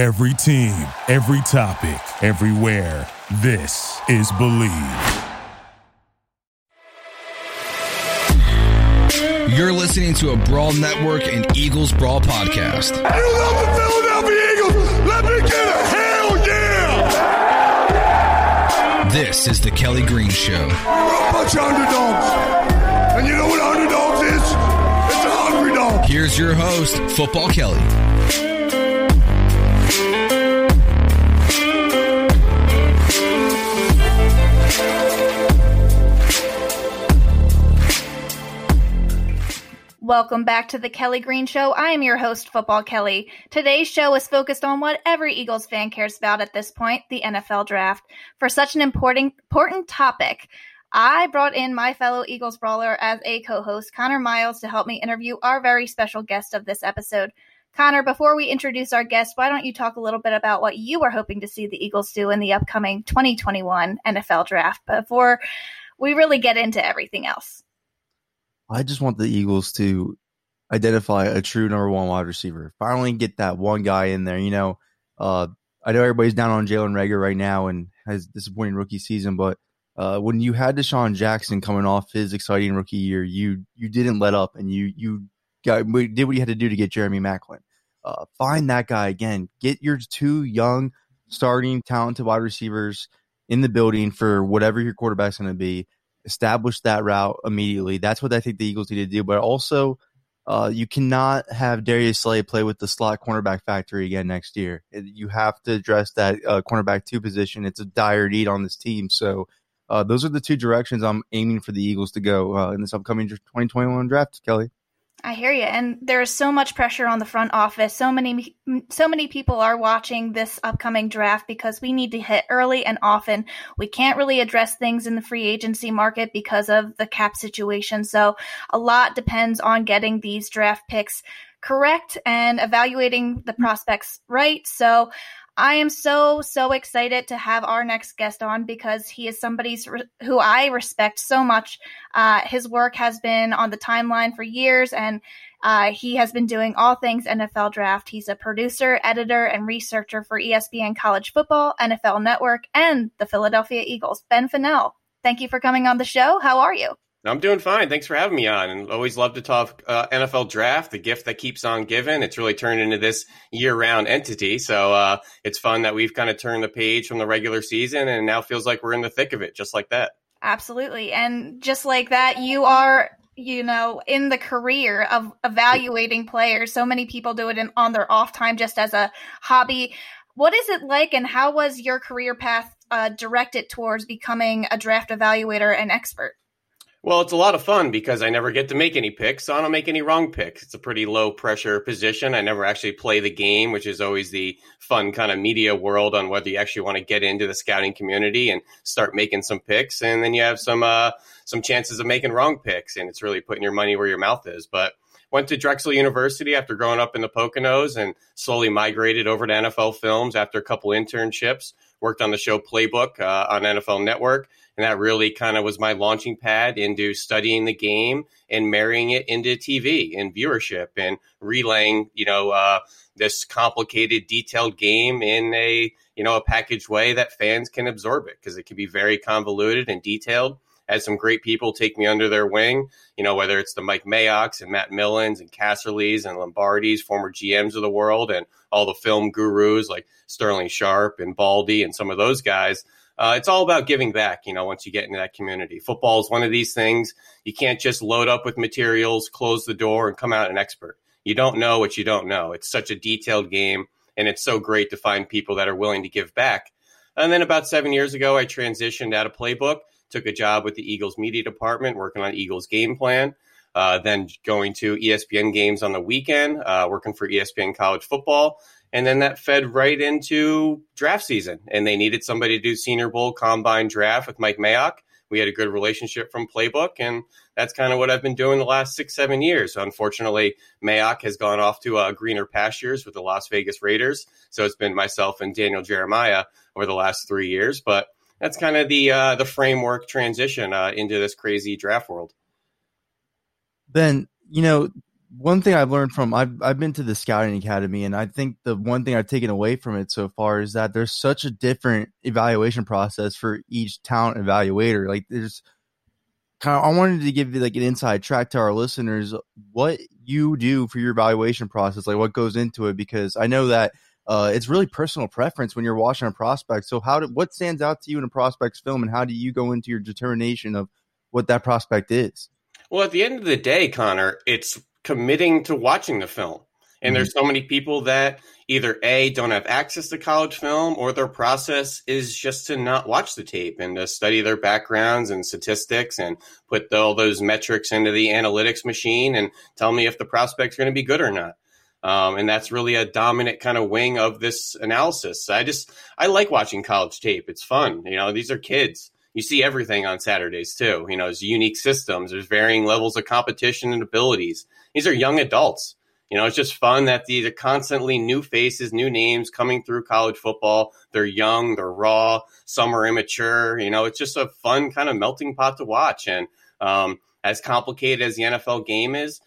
Every team, every topic, everywhere. This is Believe. You're listening to a Brawl Network and Eagles Brawl podcast. You love the Philadelphia Eagles? Let me get a hell yeah! This is the Kelly Green Show. We're a bunch of underdogs. And you know what underdogs is? It's a hungry dog. Here's your host, Football Kelly. Welcome back to the Kelly Green Show. I am your host, Football Kelly. Today's show is focused on what every Eagles fan cares about at this point the NFL draft. For such an important, important topic, I brought in my fellow Eagles brawler as a co host, Connor Miles, to help me interview our very special guest of this episode. Connor, before we introduce our guest, why don't you talk a little bit about what you are hoping to see the Eagles do in the upcoming 2021 NFL draft before we really get into everything else? I just want the Eagles to identify a true number one wide receiver. Finally, get that one guy in there. You know, uh, I know everybody's down on Jalen Reagor right now and has disappointing rookie season, but uh, when you had DeSean Jackson coming off his exciting rookie year, you you didn't let up and you you got did what you had to do to get Jeremy Maclin. Uh, find that guy again. Get your two young, starting, talented wide receivers in the building for whatever your quarterback's going to be establish that route immediately. That's what I think the Eagles need to do. But also, uh, you cannot have Darius Slay play with the slot cornerback factory again next year. You have to address that uh, cornerback two position. It's a dire need on this team. So uh, those are the two directions I'm aiming for the Eagles to go uh, in this upcoming 2021 draft, Kelly. I hear you. And there's so much pressure on the front office. So many so many people are watching this upcoming draft because we need to hit early and often. We can't really address things in the free agency market because of the cap situation. So a lot depends on getting these draft picks correct and evaluating the prospects right. So I am so, so excited to have our next guest on because he is somebody who I respect so much. Uh, his work has been on the timeline for years and uh, he has been doing all things NFL draft. He's a producer, editor, and researcher for ESPN College Football, NFL Network, and the Philadelphia Eagles. Ben Fennell, thank you for coming on the show. How are you? I'm doing fine. Thanks for having me on. And always love to talk uh, NFL draft, the gift that keeps on giving. It's really turned into this year round entity. So uh, it's fun that we've kind of turned the page from the regular season and now feels like we're in the thick of it, just like that. Absolutely. And just like that, you are you know, in the career of evaluating players. So many people do it in, on their off time just as a hobby. What is it like, and how was your career path uh, directed towards becoming a draft evaluator and expert? Well, it's a lot of fun because I never get to make any picks, so I don't make any wrong picks. It's a pretty low pressure position. I never actually play the game, which is always the fun kind of media world on whether you actually want to get into the scouting community and start making some picks, and then you have some uh, some chances of making wrong picks, and it's really putting your money where your mouth is. But went to Drexel University after growing up in the Poconos and slowly migrated over to NFL Films after a couple internships. Worked on the show Playbook uh, on NFL Network and that really kind of was my launching pad into studying the game and marrying it into TV and viewership and relaying, you know, uh, this complicated, detailed game in a, you know, a packaged way that fans can absorb it because it can be very convoluted and detailed. Had some great people take me under their wing, you know, whether it's the Mike Mayocks and Matt Millens and Casserly's and Lombardi's, former GMs of the world, and all the film gurus like Sterling Sharpe and Baldy and some of those guys uh, it's all about giving back, you know, once you get into that community. Football is one of these things. You can't just load up with materials, close the door, and come out an expert. You don't know what you don't know. It's such a detailed game, and it's so great to find people that are willing to give back. And then about seven years ago, I transitioned out of playbook, took a job with the Eagles media department, working on Eagles game plan. Uh, then going to ESPN games on the weekend, uh, working for ESPN college football, and then that fed right into draft season. And they needed somebody to do Senior Bowl combine draft with Mike Mayock. We had a good relationship from Playbook, and that's kind of what I've been doing the last six, seven years. Unfortunately, Mayock has gone off to uh, greener pastures with the Las Vegas Raiders. So it's been myself and Daniel Jeremiah over the last three years. But that's kind of the uh, the framework transition uh, into this crazy draft world. Ben, you know, one thing I've learned from I've I've been to the scouting academy, and I think the one thing I've taken away from it so far is that there's such a different evaluation process for each talent evaluator. Like there's kind of I wanted to give you like an inside track to our listeners what you do for your evaluation process, like what goes into it, because I know that uh, it's really personal preference when you're watching a prospect. So how do what stands out to you in a prospect's film, and how do you go into your determination of what that prospect is? Well, at the end of the day, Connor, it's committing to watching the film. And mm-hmm. there's so many people that either A, don't have access to college film, or their process is just to not watch the tape and to study their backgrounds and statistics and put all those metrics into the analytics machine and tell me if the prospect's going to be good or not. Um, and that's really a dominant kind of wing of this analysis. I just, I like watching college tape. It's fun. You know, these are kids you see everything on Saturdays too. You know, there's unique systems, there's varying levels of competition and abilities. These are young adults. You know, it's just fun that these are constantly new faces, new names coming through college football. They're young, they're raw, some are immature. You know, it's just a fun kind of melting pot to watch. And um, as complicated as the NFL game is,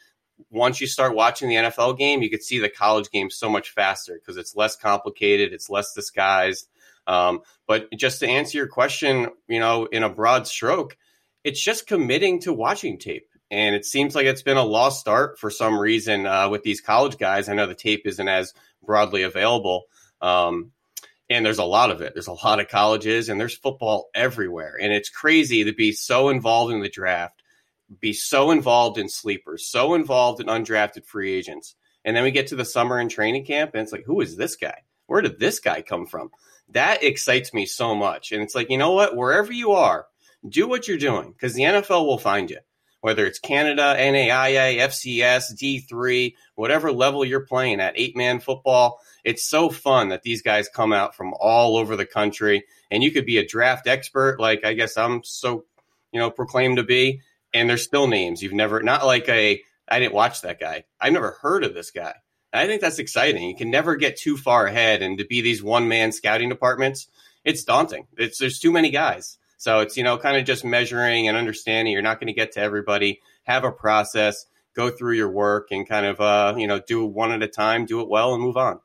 once you start watching the NFL game, you could see the college game so much faster because it's less complicated, it's less disguised. Um, but just to answer your question, you know, in a broad stroke, it's just committing to watching tape. And it seems like it's been a lost start for some reason uh, with these college guys. I know the tape isn't as broadly available. Um, and there's a lot of it. There's a lot of colleges and there's football everywhere. And it's crazy to be so involved in the draft, be so involved in sleepers, so involved in undrafted free agents. And then we get to the summer and training camp and it's like, who is this guy? Where did this guy come from? that excites me so much. And it's like, you know what? Wherever you are, do what you're doing because the NFL will find you. Whether it's Canada, NAIA, FCS, D3, whatever level you're playing at, eight man football, it's so fun that these guys come out from all over the country. And you could be a draft expert, like I guess I'm so, you know, proclaimed to be. And they're still names you've never, not like a, I didn't watch that guy. I've never heard of this guy. I think that's exciting. You can never get too far ahead, and to be these one man scouting departments, it's daunting. It's there's too many guys, so it's you know kind of just measuring and understanding. You're not going to get to everybody. Have a process, go through your work, and kind of uh, you know do one at a time, do it well, and move on.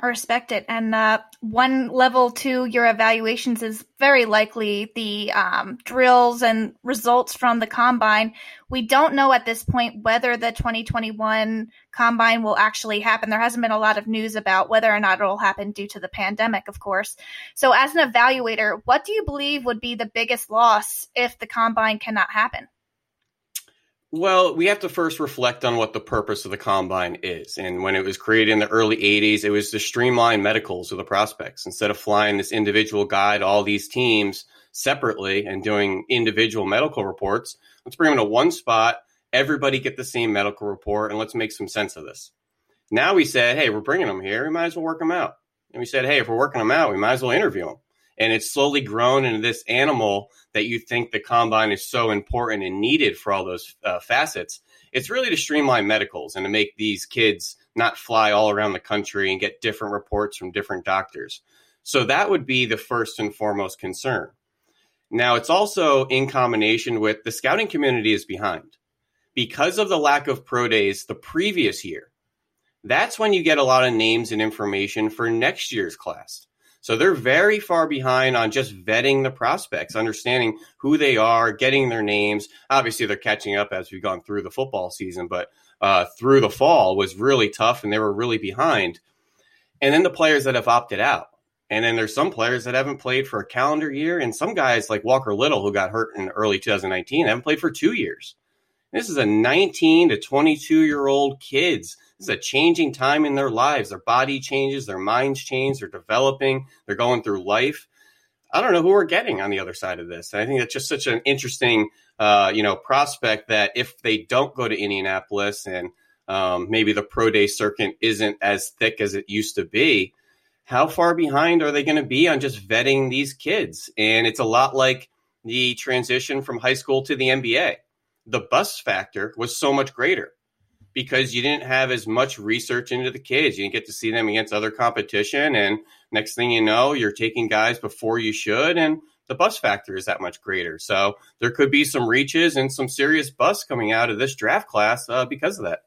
I respect it. And uh, one level to your evaluations is very likely the um, drills and results from the combine. We don't know at this point whether the 2021 combine will actually happen. There hasn't been a lot of news about whether or not it will happen due to the pandemic, of course. So, as an evaluator, what do you believe would be the biggest loss if the combine cannot happen? Well, we have to first reflect on what the purpose of the combine is. And when it was created in the early 80s, it was to streamline medicals of the prospects. Instead of flying this individual guy to all these teams separately and doing individual medical reports, let's bring them to one spot. Everybody get the same medical report and let's make some sense of this. Now we said, hey, we're bringing them here. We might as well work them out. And we said, hey, if we're working them out, we might as well interview them and it's slowly grown into this animal that you think the combine is so important and needed for all those uh, facets. It's really to streamline medicals and to make these kids not fly all around the country and get different reports from different doctors. So that would be the first and foremost concern. Now, it's also in combination with the scouting community is behind. Because of the lack of pro days the previous year, that's when you get a lot of names and information for next year's class. So they're very far behind on just vetting the prospects, understanding who they are, getting their names. Obviously, they're catching up as we've gone through the football season, but uh, through the fall was really tough and they were really behind. And then the players that have opted out. And then there's some players that haven't played for a calendar year, and some guys like Walker Little, who got hurt in early 2019, haven't played for two years. This is a 19 to 22 year old kids this is a changing time in their lives. Their body changes, their minds change, they're developing, they're going through life. I don't know who we're getting on the other side of this. And I think that's just such an interesting, uh, you know, prospect that if they don't go to Indianapolis and um, maybe the pro day circuit isn't as thick as it used to be, how far behind are they going to be on just vetting these kids? And it's a lot like the transition from high school to the NBA. The bus factor was so much greater because you didn't have as much research into the kids. You didn't get to see them against other competition. And next thing you know, you're taking guys before you should. And the bust factor is that much greater. So there could be some reaches and some serious busts coming out of this draft class uh, because of that.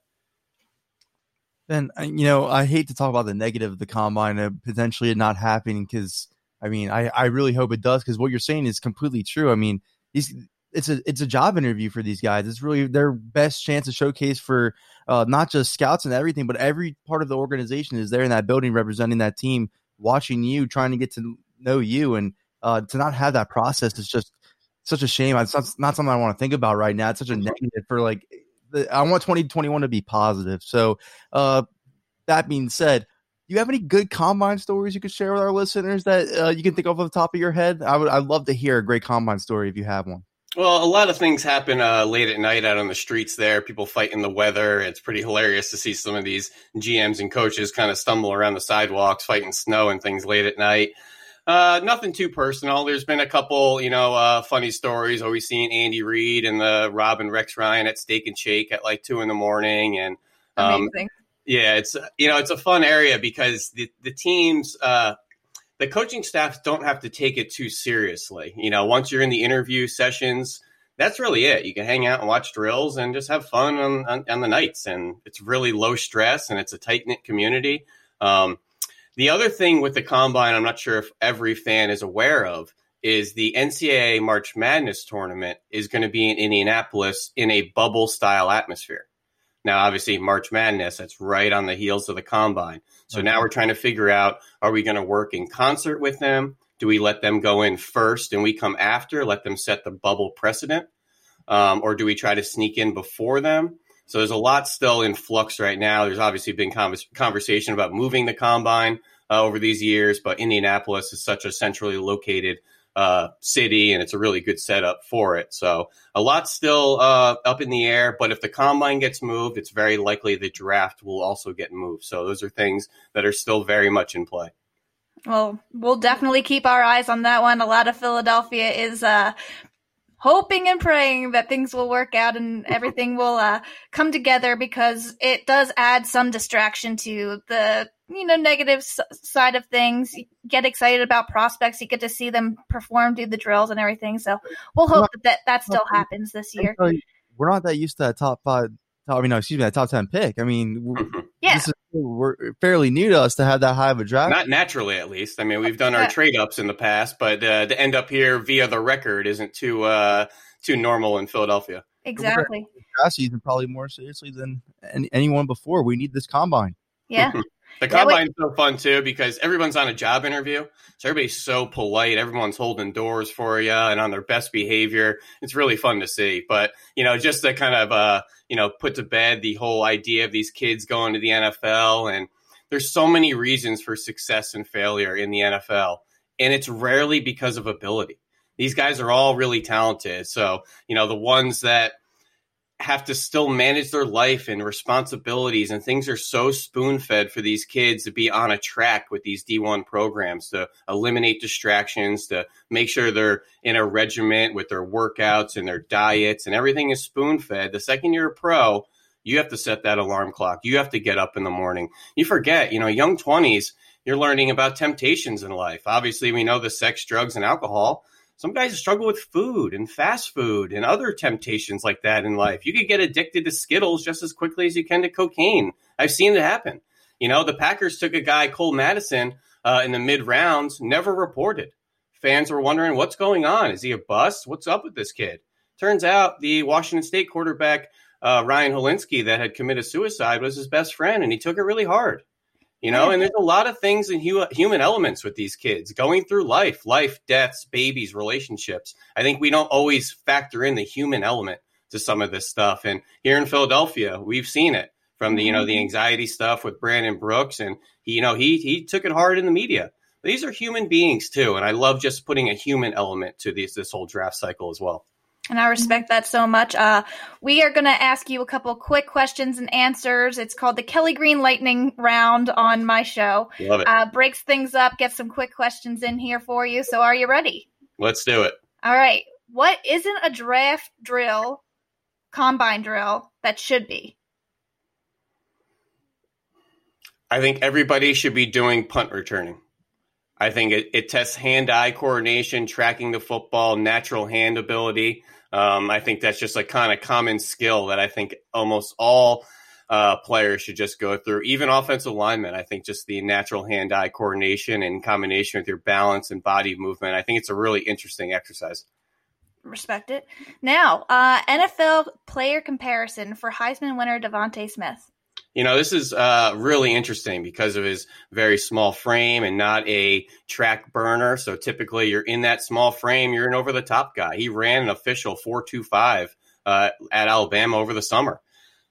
Then uh, you know I hate to talk about the negative of the combine and potentially it not happening because I mean I I really hope it does because what you're saying is completely true. I mean these it's a it's a job interview for these guys. It's really their best chance to showcase for uh, not just scouts and everything, but every part of the organization is there in that building representing that team, watching you, trying to get to know you, and uh, to not have that process is just such a shame. It's not, not something I want to think about right now. It's such a negative for like the, I want 2021 to be positive. So uh, that being said, do you have any good combine stories you could share with our listeners that uh, you can think of off the top of your head? I would I'd love to hear a great combine story if you have one. Well, a lot of things happen uh, late at night out on the streets there. People fighting the weather. It's pretty hilarious to see some of these GMs and coaches kind of stumble around the sidewalks, fighting snow and things late at night. Uh, nothing too personal. There's been a couple, you know, uh, funny stories. Always seeing Andy Reid and the Robin Rex Ryan at Steak and Shake at like two in the morning, and um, yeah, it's you know it's a fun area because the the teams. Uh, the coaching staff don't have to take it too seriously. You know, once you're in the interview sessions, that's really it. You can hang out and watch drills and just have fun on, on, on the nights. And it's really low stress and it's a tight knit community. Um, the other thing with the combine, I'm not sure if every fan is aware of, is the NCAA March Madness tournament is going to be in Indianapolis in a bubble style atmosphere. Now, obviously, March Madness, that's right on the heels of the combine. So okay. now we're trying to figure out are we going to work in concert with them? Do we let them go in first and we come after, let them set the bubble precedent? Um, or do we try to sneak in before them? So there's a lot still in flux right now. There's obviously been conversation about moving the combine uh, over these years, but Indianapolis is such a centrally located uh, city, and it's a really good setup for it. So a lot still uh, up in the air, but if the combine gets moved, it's very likely the draft will also get moved. So those are things that are still very much in play. Well, we'll definitely keep our eyes on that one. A lot of Philadelphia is uh, hoping and praying that things will work out and everything will uh, come together because it does add some distraction to the you know negative s- side of things. You get excited about prospects. You get to see them perform, do the drills and everything. So we'll hope that that, that still happens this year. We're not that used to that top five. Top, I mean, no, excuse me, that top ten pick. I mean, yeah. This is, we're fairly new to us to have that high of a draft. Not naturally, at least. I mean, we've done our trade ups in the past, but uh, to end up here via the record isn't too uh, too normal in Philadelphia. Exactly. Draft season probably more seriously than any, anyone before. We need this combine. Yeah. The yeah, combine's so fun too because everyone's on a job interview, so everybody's so polite. Everyone's holding doors for you and on their best behavior. It's really fun to see. But you know, just to kind of uh, you know put to bed the whole idea of these kids going to the NFL, and there's so many reasons for success and failure in the NFL, and it's rarely because of ability. These guys are all really talented. So you know, the ones that have to still manage their life and responsibilities and things are so spoon fed for these kids to be on a track with these D1 programs to eliminate distractions, to make sure they're in a regiment with their workouts and their diets and everything is spoon fed. The second you're a pro, you have to set that alarm clock. You have to get up in the morning. You forget, you know, young 20s, you're learning about temptations in life. Obviously, we know the sex, drugs, and alcohol some guys struggle with food and fast food and other temptations like that in life. You could get addicted to Skittles just as quickly as you can to cocaine. I've seen it happen. You know, the Packers took a guy, Cole Madison, uh, in the mid rounds, never reported. Fans were wondering what's going on. Is he a bust? What's up with this kid? Turns out the Washington State quarterback, uh, Ryan Hilinski that had committed suicide was his best friend, and he took it really hard you know and there's a lot of things in hu- human elements with these kids going through life life deaths babies relationships. I think we don't always factor in the human element to some of this stuff. And here in philadelphia we've seen it from the you know the mm-hmm. anxiety stuff with brandon brooks. And he you know he he took it hard in the media. These are human beings too. And i love just putting a human element to these this whole draft cycle as well and I respect that so much. Uh, we are going to ask you a couple quick questions and answers. It's called the Kelly Green Lightning Round on my show. Love it. Uh, breaks things up, gets some quick questions in here for you. So, are you ready? Let's do it. All right. What isn't a draft drill, combine drill that should be? I think everybody should be doing punt returning. I think it, it tests hand-eye coordination, tracking the football, natural hand ability. Um, I think that's just a kind of common skill that I think almost all uh, players should just go through. Even offensive linemen, I think just the natural hand-eye coordination in combination with your balance and body movement. I think it's a really interesting exercise. Respect it. Now, uh, NFL player comparison for Heisman winner DeVonta Smith. You know, this is uh, really interesting because of his very small frame and not a track burner. So typically, you're in that small frame, you're an over the top guy. He ran an official 425 uh, at Alabama over the summer.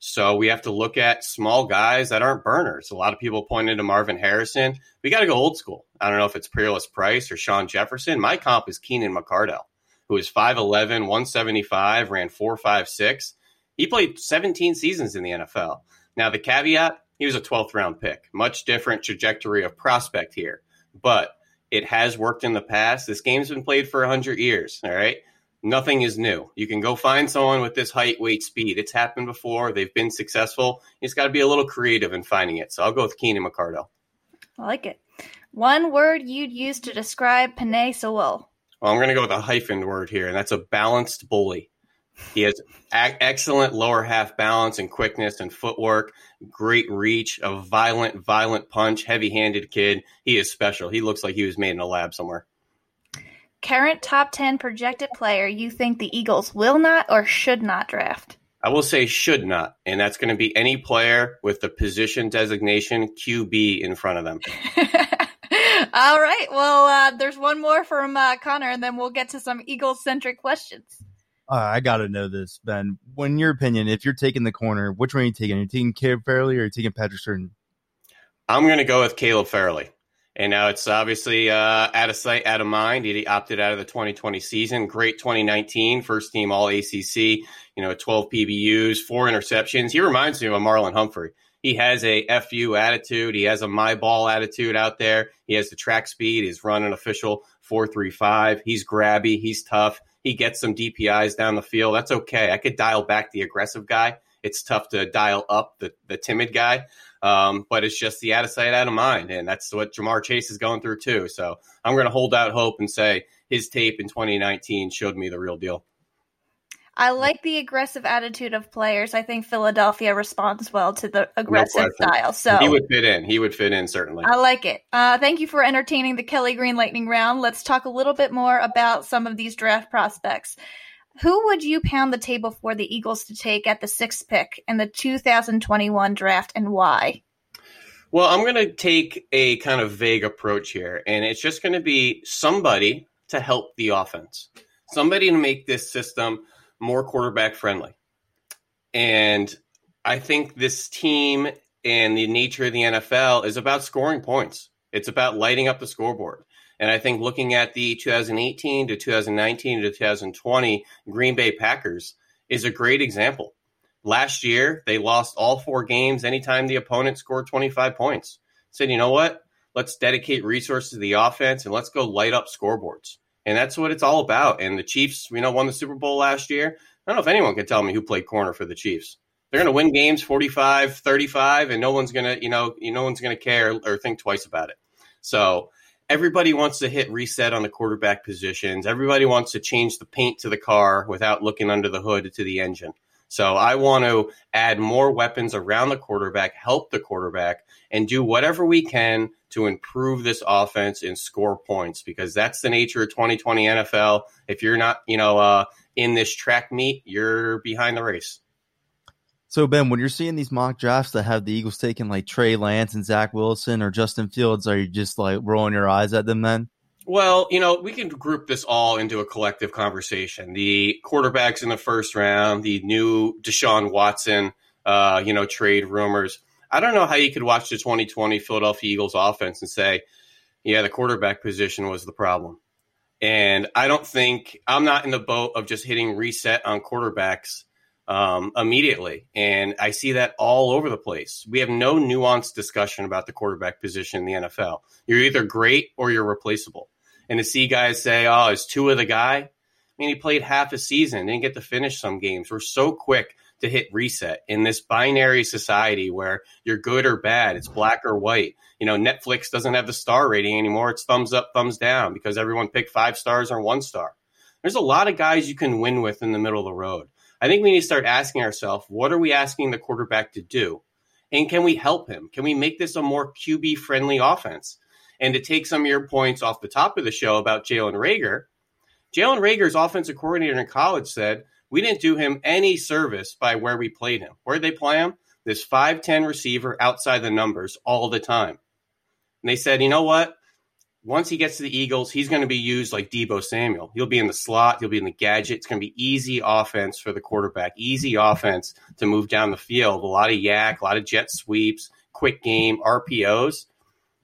So we have to look at small guys that aren't burners. A lot of people pointed to Marvin Harrison. We got to go old school. I don't know if it's Peerless Price or Shawn Jefferson. My comp is Keenan McCardell, who is 5'11, 175, ran 4.56. He played 17 seasons in the NFL. Now, the caveat, he was a 12th round pick. Much different trajectory of prospect here, but it has worked in the past. This game's been played for 100 years, all right? Nothing is new. You can go find someone with this height, weight, speed. It's happened before. They've been successful. You just got to be a little creative in finding it. So I'll go with Keenan McCardell. I like it. One word you'd use to describe Penei Sewell. Well, I'm going to go with a hyphen word here, and that's a balanced bully. He has excellent lower half balance and quickness and footwork, great reach, a violent, violent punch, heavy handed kid. He is special. He looks like he was made in a lab somewhere. Current top 10 projected player you think the Eagles will not or should not draft? I will say should not, and that's going to be any player with the position designation QB in front of them. All right. Well, uh, there's one more from uh, Connor, and then we'll get to some Eagles centric questions. Uh, I got to know this, Ben. When your opinion, if you're taking the corner, which one are you taking? Are you taking Caleb Farley or are you taking Patrick Surtain? I'm going to go with Caleb Farley. And now it's obviously uh, out of sight, out of mind. He opted out of the 2020 season. Great 2019, first team All ACC. You know, 12 PBUs, four interceptions. He reminds me of a Marlon Humphrey. He has a FU attitude. He has a my ball attitude out there. He has the track speed. He's run an official 4.35. He's grabby. He's tough. He gets some DPIs down the field. That's okay. I could dial back the aggressive guy. It's tough to dial up the, the timid guy. Um, but it's just the out of sight, out of mind. And that's what Ja'Marr Chase is going through too. So I'm going to hold out hope and say his tape in 2019 showed me the real deal. I like the aggressive attitude of players. I think Philadelphia responds well to the aggressive no style. So he would fit in. He would fit in certainly. I like it. Uh, thank you for entertaining the Kelly Green Lightning round. Let's talk a little bit more about some of these draft prospects. Who would you pound the table for the Eagles to take at the sixth pick in the 2021 draft, and why? Well, I'm going to take a kind of vague approach here, and it's just going to be somebody to help the offense, somebody to make this system more quarterback friendly. And I think this team and the nature of the NFL is about scoring points. It's about lighting up the scoreboard. And I think looking at the 2018 to 2019 to 2020 Green Bay Packers is a great example. Last year, they lost all four games anytime the opponent scored 25 points. Said, you know what? Let's dedicate resources to the offense and let's go light up scoreboards. And that's what it's all about. And the Chiefs, you know, won the Super Bowl last year. I don't know if anyone can tell me who played corner for the Chiefs. They're going to win games 45, 35, and no one's going to, you know, no one's going to care or think twice about it. So everybody wants to hit reset on the quarterback positions. Everybody wants to change the paint to the car without looking under the hood to the engine. So I want to add more weapons around the quarterback, help the quarterback, and do whatever we can to improve this offense and score points because that's the nature of 2020 NFL. If you're not, you know, uh, in this track meet, you're behind the race. So Ben, when you're seeing these mock drafts that have the Eagles taking like Trey Lance and Zach Wilson or Justin Fields, are you just like rolling your eyes at them then? Well, you know, we can group this all into a collective conversation. The quarterbacks in the first round, the new Deshaun Watson, uh, you know, trade rumors. I don't know how you could watch the 2020 Philadelphia Eagles offense and say, yeah, the quarterback position was the problem. And I don't think I'm not in the boat of just hitting reset on quarterbacks um, immediately. And I see that all over the place. We have no nuanced discussion about the quarterback position in the NFL. You're either great or you're replaceable and to see guys say, "Oh, is of the guy?" I mean, he played half a season, didn't get to finish some games. We're so quick to hit reset in this binary society where you're good or bad, it's black or white. You know, Netflix doesn't have the star rating anymore. It's thumbs up, thumbs down because everyone picked five stars or one star. There's a lot of guys you can win with in the middle of the road. I think we need to start asking ourselves, what are we asking the quarterback to do? And can we help him? Can we make this a more QB friendly offense? And to take some of your points off the top of the show about Jalen Reagor, Jalen Reagor's offensive coordinator in college said, we didn't do him any service by where we played him. Where did they play him? This 5'10 receiver outside the numbers all the time. And they said, you know what? Once he gets to the Eagles, he's going to be used like Deebo Samuel. He'll be in the slot, he'll be in the gadget. It's going to be easy offense for the quarterback, easy offense to move down the field. A lot of YAC, a lot of jet sweeps, quick game, RPOs.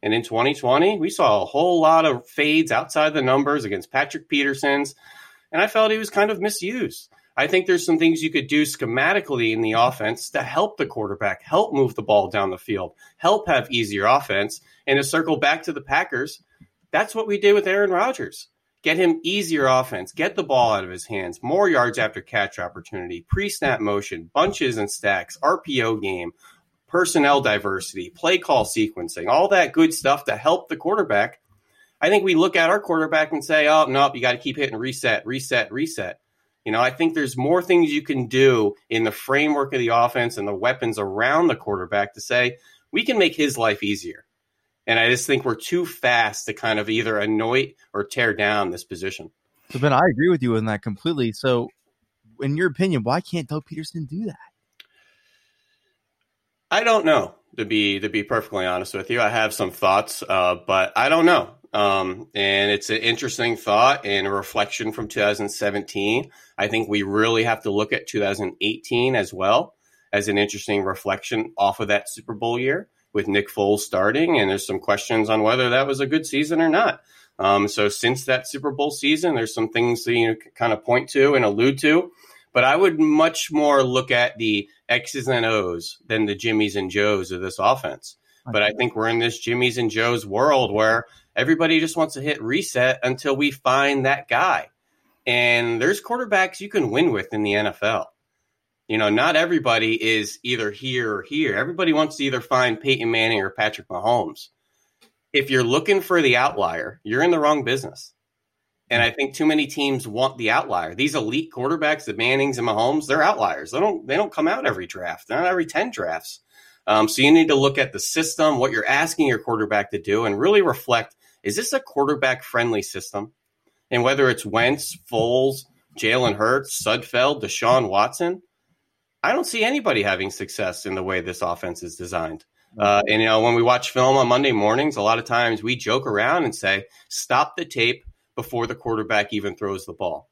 And in 2020, we saw a whole lot of fades outside the numbers against Patrick Peterson's. And I felt he was kind of misused. I think there's some things you could do schematically in the offense to help the quarterback, help move the ball down the field, help have easier offense. And to circle back to the Packers, that's what we did with Aaron Rodgers. Get him easier offense, get the ball out of his hands, more yards after catch opportunity, pre snap motion, bunches and stacks, RPO game, personnel diversity, play call sequencing, all that good stuff to help the quarterback. I think we look at our quarterback and say, oh, no, you got to keep hitting reset, reset, reset. You know, I think there's more things you can do in the framework of the offense and the weapons around the quarterback to say we can make his life easier. And I just think we're too fast to kind of either anoint or tear down this position. So Ben, I agree with you on that completely. So, in your opinion, why can't Doug Pederson do that? I don't know to be to be perfectly honest with you. I have some thoughts, uh, but I don't know. Um, and it's an interesting thought and a reflection from 2017. I think we really have to look at 2018 as well as an interesting reflection off of that Super Bowl year with Nick Foles starting. And there's some questions on whether that was a good season or not. Um, so since that Super Bowl season, there's some things that you know, kind of point to and allude to. But I would much more look at the X's and O's than the Jimmys and Joes of this offense. But I think we're in this Jimmys and Joes world where everybody just wants to hit reset until we find that guy. And there's quarterbacks you can win with in the NFL. You know, not everybody is either here or here. Everybody wants to either find Peyton Manning or Patrick Mahomes. If you're looking for the outlier, you're in the wrong business. And I think too many teams want the outlier. These elite quarterbacks, the Mannings and Mahomes, they're outliers. They don't they don't come out every draft. They're not every 10 drafts. Um, so you need to look at the system, what you're asking your quarterback to do, and really reflect: is this a quarterback friendly system? And whether it's Wentz, Foles, Jalen Hurts, Sudfeld, Deshaun Watson, I don't see anybody having success in the way this offense is designed. Uh, and you know, when we watch film on Monday mornings, a lot of times we joke around and say, "Stop the tape before the quarterback even throws the ball,"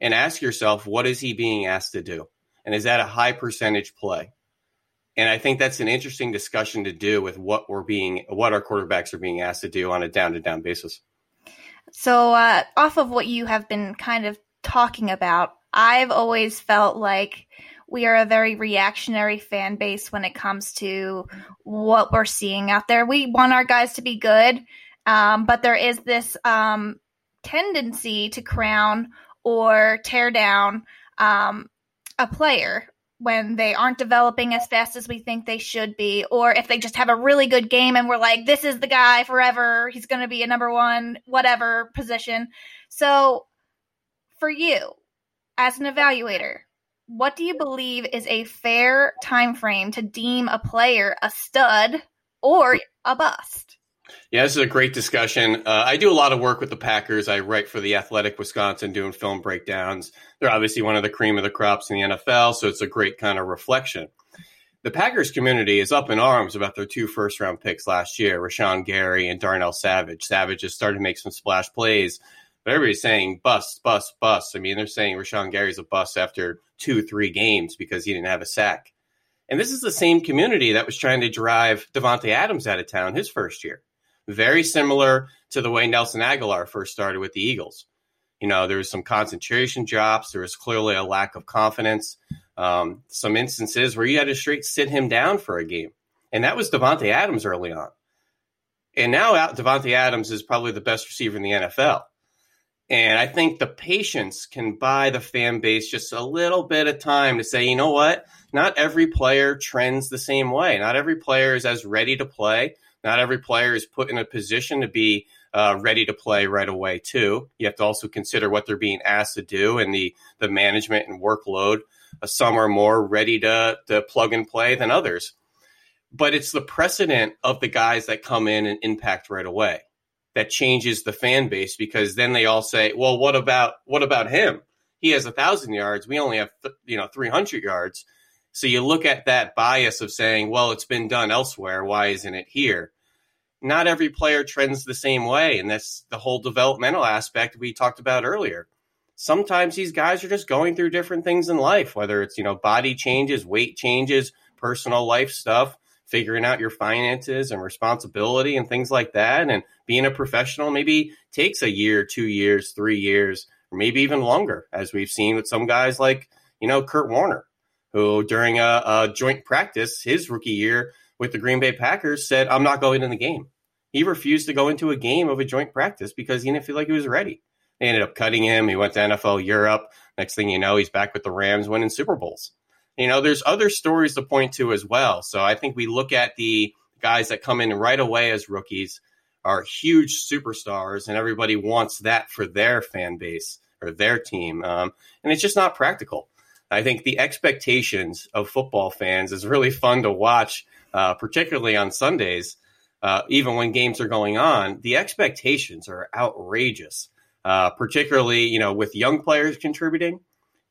and ask yourself, "What is he being asked to do?" And is that a high percentage play? And I think that's an interesting discussion to do with what we're being, what our quarterbacks are being asked to do on a down to down basis. So, uh, off of what you have been kind of talking about, I've always felt like we are a very reactionary fan base when it comes to what we're seeing out there. We want our guys to be good, um, but there is this um, tendency to crown or tear down um, a player when they aren't developing as fast as we think they should be, or if they just have a really good game and we're like, this is the guy forever, he's going to be a number one, whatever position. So, for you as an evaluator, what do you believe is a fair time frame to deem a player a stud or a bust? Yeah, this is a great discussion. Uh, I do a lot of work with the Packers. I write for the Athletic Wisconsin doing film breakdowns. They're obviously one of the cream of the crops in the NFL, so it's a great kind of reflection. The Packers community is up in arms about their two first round picks last year, Rashan Gary and Darnell Savage. Savage has started to make some splash plays, but everybody's saying bust, bust, bust. I mean, they're saying Rashan Gary's a bust after two, three games because he didn't have a sack. And this is the same community that was trying to drive Davante Adams out of town his first year very similar to the way Nelson Agholor first started with the Eagles. You know, there was some concentration drops. There was clearly a lack of confidence. Um, some instances where you had to straight sit him down for a game, and that was Davante Adams early on. And now Davante Adams is probably the best receiver in the NFL. And I think the patience can buy the fan base just a little bit of time to say, you know what? Not every player trends the same way. Not every player is as ready to play. Not every player is put in a position to be uh, ready to play right away, too. You have to also consider what they're being asked to do and the, the management and workload. Uh, some are more ready to, to plug and play than others. But it's the precedent of the guys that come in and impact right away that changes the fan base because then they all say, "Well, what about what about him? He has a thousand yards. We only have th- you know three hundred yards." So you look at that bias of saying, "Well, it's been done elsewhere. Why isn't it here?" Not every player trends the same way, and that's the whole developmental aspect we talked about earlier. Sometimes these guys are just going through different things in life, whether it's you know body changes, weight changes, personal life stuff figuring out your finances and responsibility and things like that. And being a professional maybe takes a year, two years, three years, or maybe even longer, as we've seen with some guys like, you know, Kurt Warner, who during a, a joint practice, his rookie year with the Green Bay Packers, said, I'm not going in the game. He refused to go into a game of a joint practice because he didn't feel like he was ready. They ended up cutting him. He went to NFL Europe. Next thing you know, he's back with the Rams winning Super Bowls. You know, there's other stories to point to as well. So I think we look at the guys that come in right away as rookies are huge superstars, and everybody wants that for their fan base or their team. Um, and it's just not practical. I think the expectations of football fans is really fun to watch, uh, particularly on Sundays, uh, even when games are going on. The expectations are outrageous, uh, particularly you know with young players contributing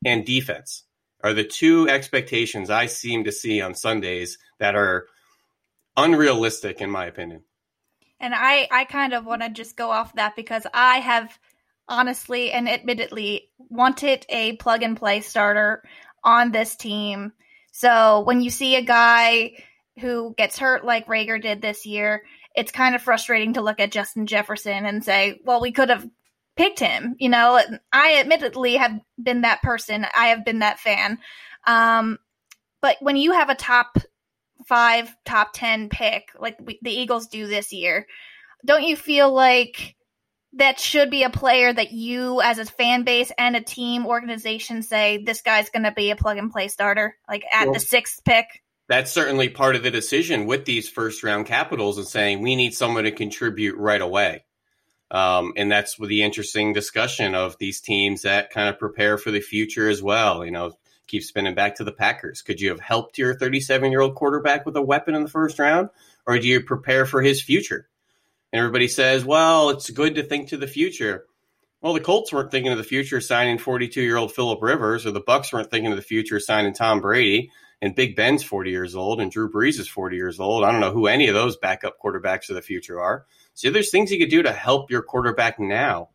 and defense are the two expectations I seem to see on Sundays that are unrealistic, in my opinion. And I, I kind of want to just go off that because I have honestly and admittedly wanted a plug and play starter on this team. So when you see a guy who gets hurt like Reagor did this year, it's kind of frustrating to look at Justin Jefferson and say, well, we could have picked him. You know, I admittedly have been that person. I have been that fan. Um, but when you have a top five, top 10 pick, like we, the Eagles do this year, don't you feel like that should be a player that you, as a fan base and a team organization, say this guy's going to be a plug and play starter, like at well, the sixth pick? That's certainly part of the decision with these first round capitals and saying we need someone to contribute right away. Um, and that's the interesting discussion of these teams that kind of prepare for the future as well. You know, keep spinning back to the Packers. Could you have helped your 37 year old quarterback with a weapon in the first round, or do you prepare for his future? And everybody says, well, it's good to think to the future. Well, the Colts weren't thinking of the future signing 42 year old Philip Rivers, or the Bucs weren't thinking of the future signing Tom Brady. And Big Ben's 40 years old, and Drew Brees is 40 years old. I don't know who any of those backup quarterbacks of the future are. So there's things you could do to help your quarterback now.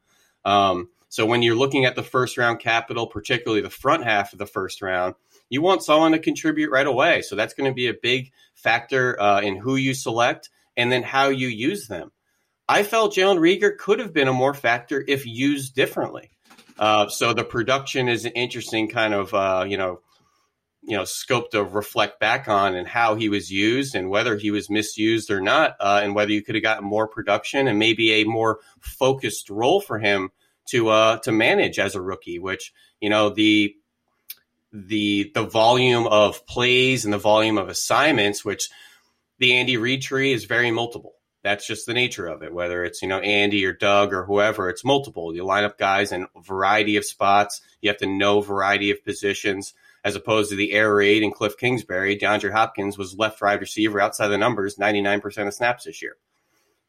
Um, so when you're looking at the first round capital, particularly the front half of the first round, you want someone to contribute right away. So that's going to be a big factor uh, in who you select and then how you use them. I felt Jalen Reagor could have been a more factor if used differently. Uh, so the production is an interesting kind of uh, you know you know scope to reflect back on and how he was used and whether he was misused or not uh, and whether you could have gotten more production and maybe a more focused role for him to uh, to manage as a rookie which you know the the the volume of plays and the volume of assignments which the Andy Reid tree is very multiple that's just the nature of it whether it's you know Andy or Doug or whoever it's multiple you line up guys in a variety of spots you have to know variety of positions as opposed to the air raid and Cliff Kingsbury. DeAndre Hopkins was left wide receiver outside the numbers 99% of snaps this year.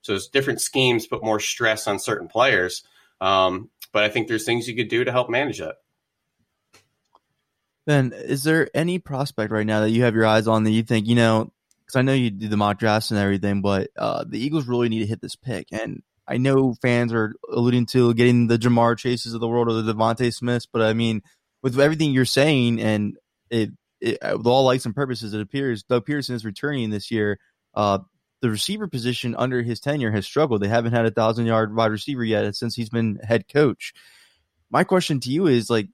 So there's different schemes put more stress on certain players. Um, but I think there's things you could do to help manage that. Ben, is there any prospect right now that you have your eyes on that you think, you know, because I know you do the mock drafts and everything, but uh, the Eagles really need to hit this pick. And I know fans are alluding to getting the Ja'Marr Chases of the world or the DeVonta Smiths, but I mean, with everything you're saying, and it, it with all likes and purposes, it appears Doug Pederson is returning this year. Uh, the receiver position under his tenure has struggled. They haven't had a thousand yard wide receiver yet since he's been head coach. My question to you is like,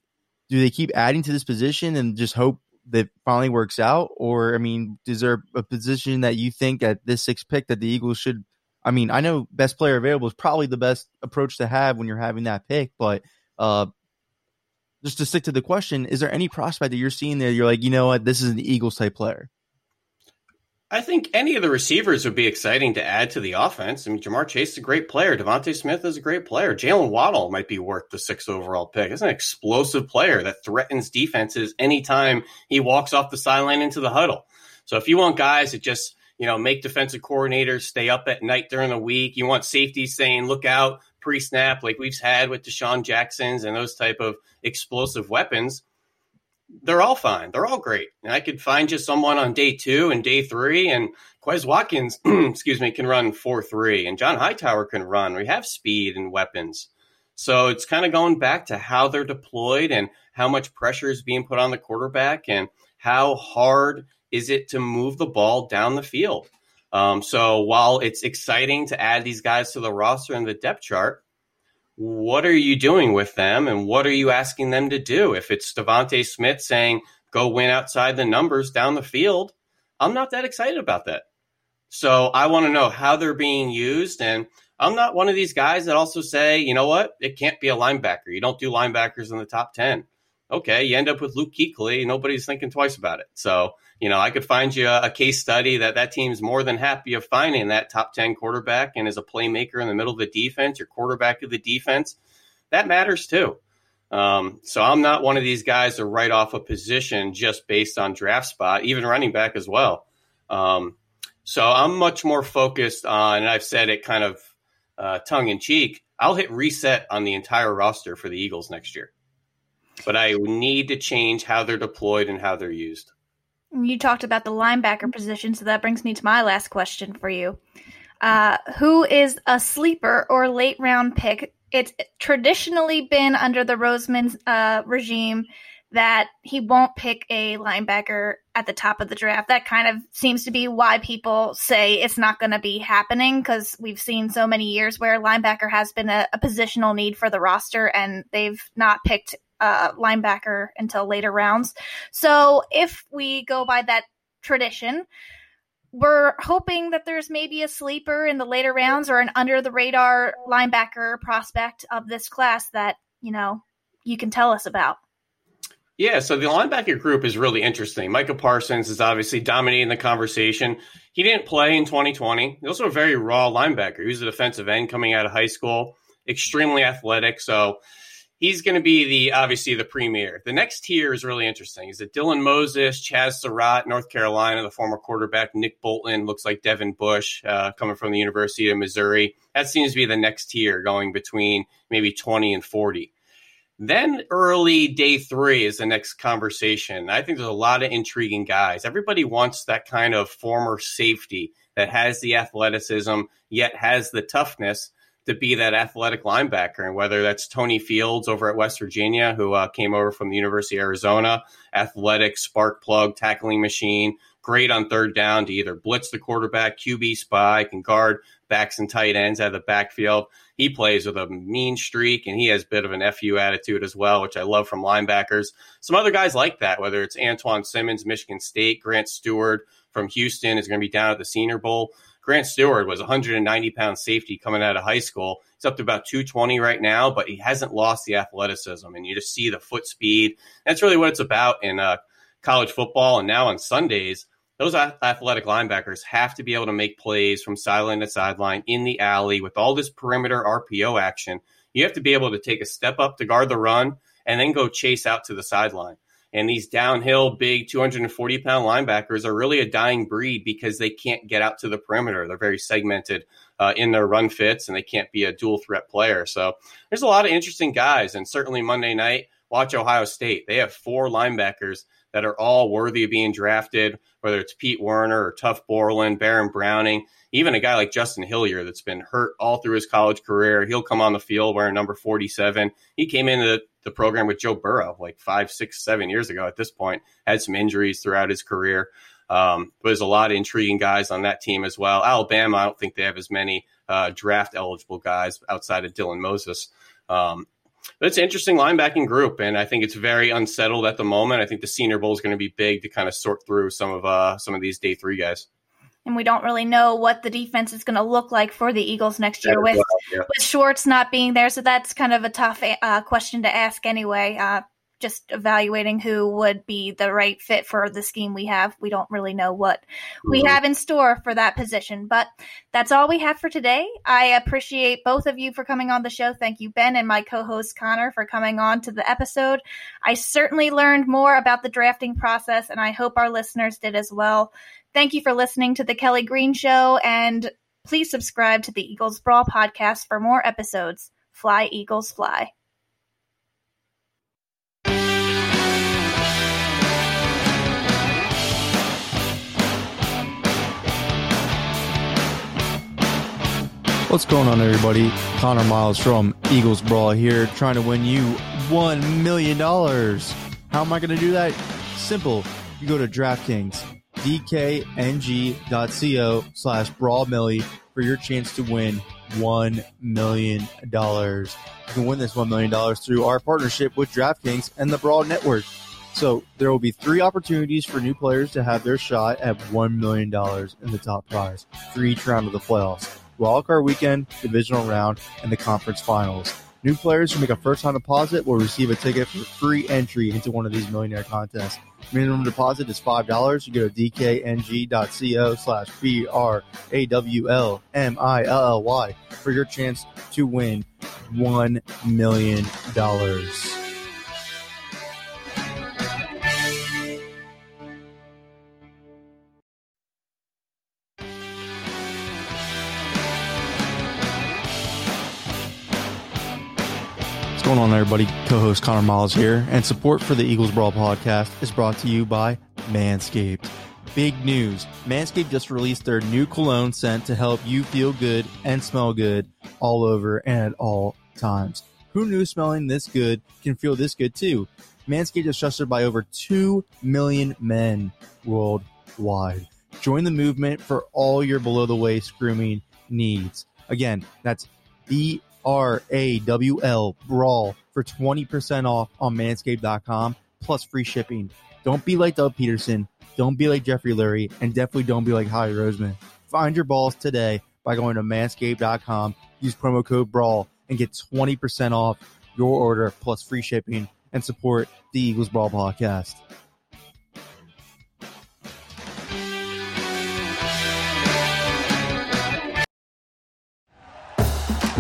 do they keep adding to this position and just hope that finally works out? Or I mean, is there a position that you think at this sixth pick that the Eagles should I mean, I know best player available is probably the best approach to have when you're having that pick, but uh, just to stick to the question, is there any prospect that you're seeing there? You're like, you know what, this is an Eagles type player. I think any of the receivers would be exciting to add to the offense. I mean, Ja'Marr Chase is a great player. DeVonta Smith is a great player. Jaylen Waddle might be worth the sixth overall pick. He's an explosive player that threatens defenses anytime he walks off the sideline into the huddle. So if you want guys that just you know make defensive coordinators stay up at night during the week, you want safeties saying look out pre-snap like we've had with DeSean Jacksons and those type of explosive weapons they're all fine. They're all great. And I could find you someone on day two and day three, and Quez Watkins, excuse me, can run four three, and John Hightower can run. We have speed and weapons. So it's kind of going back to how they're deployed and how much pressure is being put on the quarterback and how hard is it to move the ball down the field. Um, so while it's exciting to add these guys to the roster and the depth chart, what are you doing with them and what are you asking them to do? If it's DeVonta Smith saying, go win outside the numbers down the field, I'm not that excited about that. So I want to know how they're being used. And I'm not one of these guys that also say, you know what, it can't be a linebacker. You don't do linebackers in the top 10. Okay, you end up with Luke Kuechly, nobody's thinking twice about it. So you know, I could find you a, a, case study that that team's more than happy of finding that top 10 quarterback and as a playmaker in the middle of the defense, your quarterback of the defense. That matters too. Um, so I'm not one of these guys to write off a position just based on draft spot, even running back as well. Um, so I'm much more focused on, and I've said it kind of uh, tongue in cheek, I'll hit reset on the entire roster for the Eagles next year. But I need to change how they're deployed and how they're used. You talked about the linebacker position, so that brings me to my last question for you. Uh, who is a sleeper or late round pick? It's traditionally been under the Roseman uh, regime that he won't pick a linebacker at the top of the draft. That kind of seems to be why people say it's not going to be happening because we've seen so many years where linebacker has been a, a, positional need for the roster and they've not picked uh, linebacker until later rounds. So if we go by that tradition, we're hoping that there's maybe a sleeper in the later rounds or an under the radar linebacker prospect of this class that, you know, you can tell us about. Yeah, so the linebacker group is really interesting. Micah Parsons is obviously dominating the conversation. He didn't play in 2020. He's also a very raw linebacker. He was a defensive end coming out of high school, extremely athletic. So he's going to be the obviously the premier. The next tier is really interesting. Is it Dylan Moses, Chazz Surratt, North Carolina, the former quarterback Nick Bolton looks like Devin Bush uh, coming from the University of Missouri. That seems to be the next tier, going between maybe twenty and forty. Then early day three is the next conversation. I think there's a lot of intriguing guys. Everybody wants that kind of former safety that has the athleticism yet has the toughness to be that athletic linebacker. And whether that's Tony Fields over at West Virginia, who uh, came over from the University of Arizona, athletic spark plug, tackling machine, great on third down to either blitz the quarterback, QB spy, can guard backs and tight ends out of the backfield. He plays with a mean streak and he has a bit of an FU attitude as well, which I love from linebackers. Some other guys like that, whether it's Antjuan Simmons, Michigan State, Grant Stuard from Houston is going to be down at the Senior Bowl. Grant Stuard was 190 pound safety coming out of high school. He's up to about 220 right now, but he hasn't lost the athleticism. And you just see the foot speed. That's really what it's about in uh, college football. And now on Sundays, those athletic linebackers have to be able to make plays from sideline to sideline in the alley with all this perimeter RPO action. You have to be able to take a step up to guard the run and then go chase out to the sideline. And these downhill, big 240 pound linebackers are really a dying breed because they can't get out to the perimeter. They're very segmented uh, in their run fits and they can't be a dual threat player. So there's a lot of interesting guys. And certainly Monday night, watch Ohio State. They have four linebackers that are all worthy of being drafted, whether it's Pete Werner or Tuf Borland, Baron Browning, even a guy like Justin Hilliard that's been hurt all through his college career. He'll come on the field wearing number 47. He came into the program with Joe Burrow like five, six, seven years ago at this point, had some injuries throughout his career. Um, there's a lot of intriguing guys on that team as well. Alabama, I don't think they have as many uh, draft eligible guys outside of Dylan Moses. Um, but it's an interesting linebacking group, and I think it's very unsettled at the moment. I think the Senior Bowl is going to be big to kind of sort through some of uh, some of these day three guys. and we don't really know what the defense is going to look like for the Eagles next year with, well, yeah. with Schwartz not being there. So that's kind of a tough uh, question to ask anyway. Uh, just evaluating who would be the right fit for the scheme we have. We don't really know what we Mhm. have in store for that position, but that's all we have for today. I appreciate both of you for coming on the show. Thank you, Ben, and my co host Connor for coming on to the episode. I certainly learned more about the drafting process, and I hope our listeners did as well. Thank you for listening to The Kelly Green Show, and please subscribe to the Eagles Brawl podcast for more episodes. Fly, Eagles, fly. What's going on, everybody? Connor Miles from Eagles Brawl here, trying to win you $1 million. How am I going to do that? Simple. You go to DraftKings, dkng.co slash brawl millie for your chance to win $1 million. You can win this $1 million through our partnership with DraftKings and the Brawl Network. So there will be three opportunities for new players to have their shot at $1 million in the top prize for each round of the playoffs. Wildcard weekend, divisional round, and the conference finals. New players who make a first time deposit will receive a ticket for free entry into one of these millionaire contests. Minimum deposit is $5. You go to dkng.co slash B-R-A-W-L-M-I-L-L-Y for your chance to win $1 million. Going on, everybody? Co-host Connor Miles here, and support for the Eagles Brawl podcast is brought to you by Manscaped. Big news: Manscaped just released their new cologne scent to help you feel good and smell good all over and at all times. Who knew smelling this good can feel this good too? Manscaped is trusted by over two million men worldwide. Join the movement for all your below the waist grooming needs. Again, that's B R A W L Brawl for 20% off on manscaped.com plus free shipping. Don't be like Doug Pederson. Don't be like Jeffrey Lurie. And definitely don't be like Howie Roseman. Find your balls today by going to manscaped.com. Use promo code BRAWL and get 20% off your order plus free shipping and support the Eagles Brawl podcast.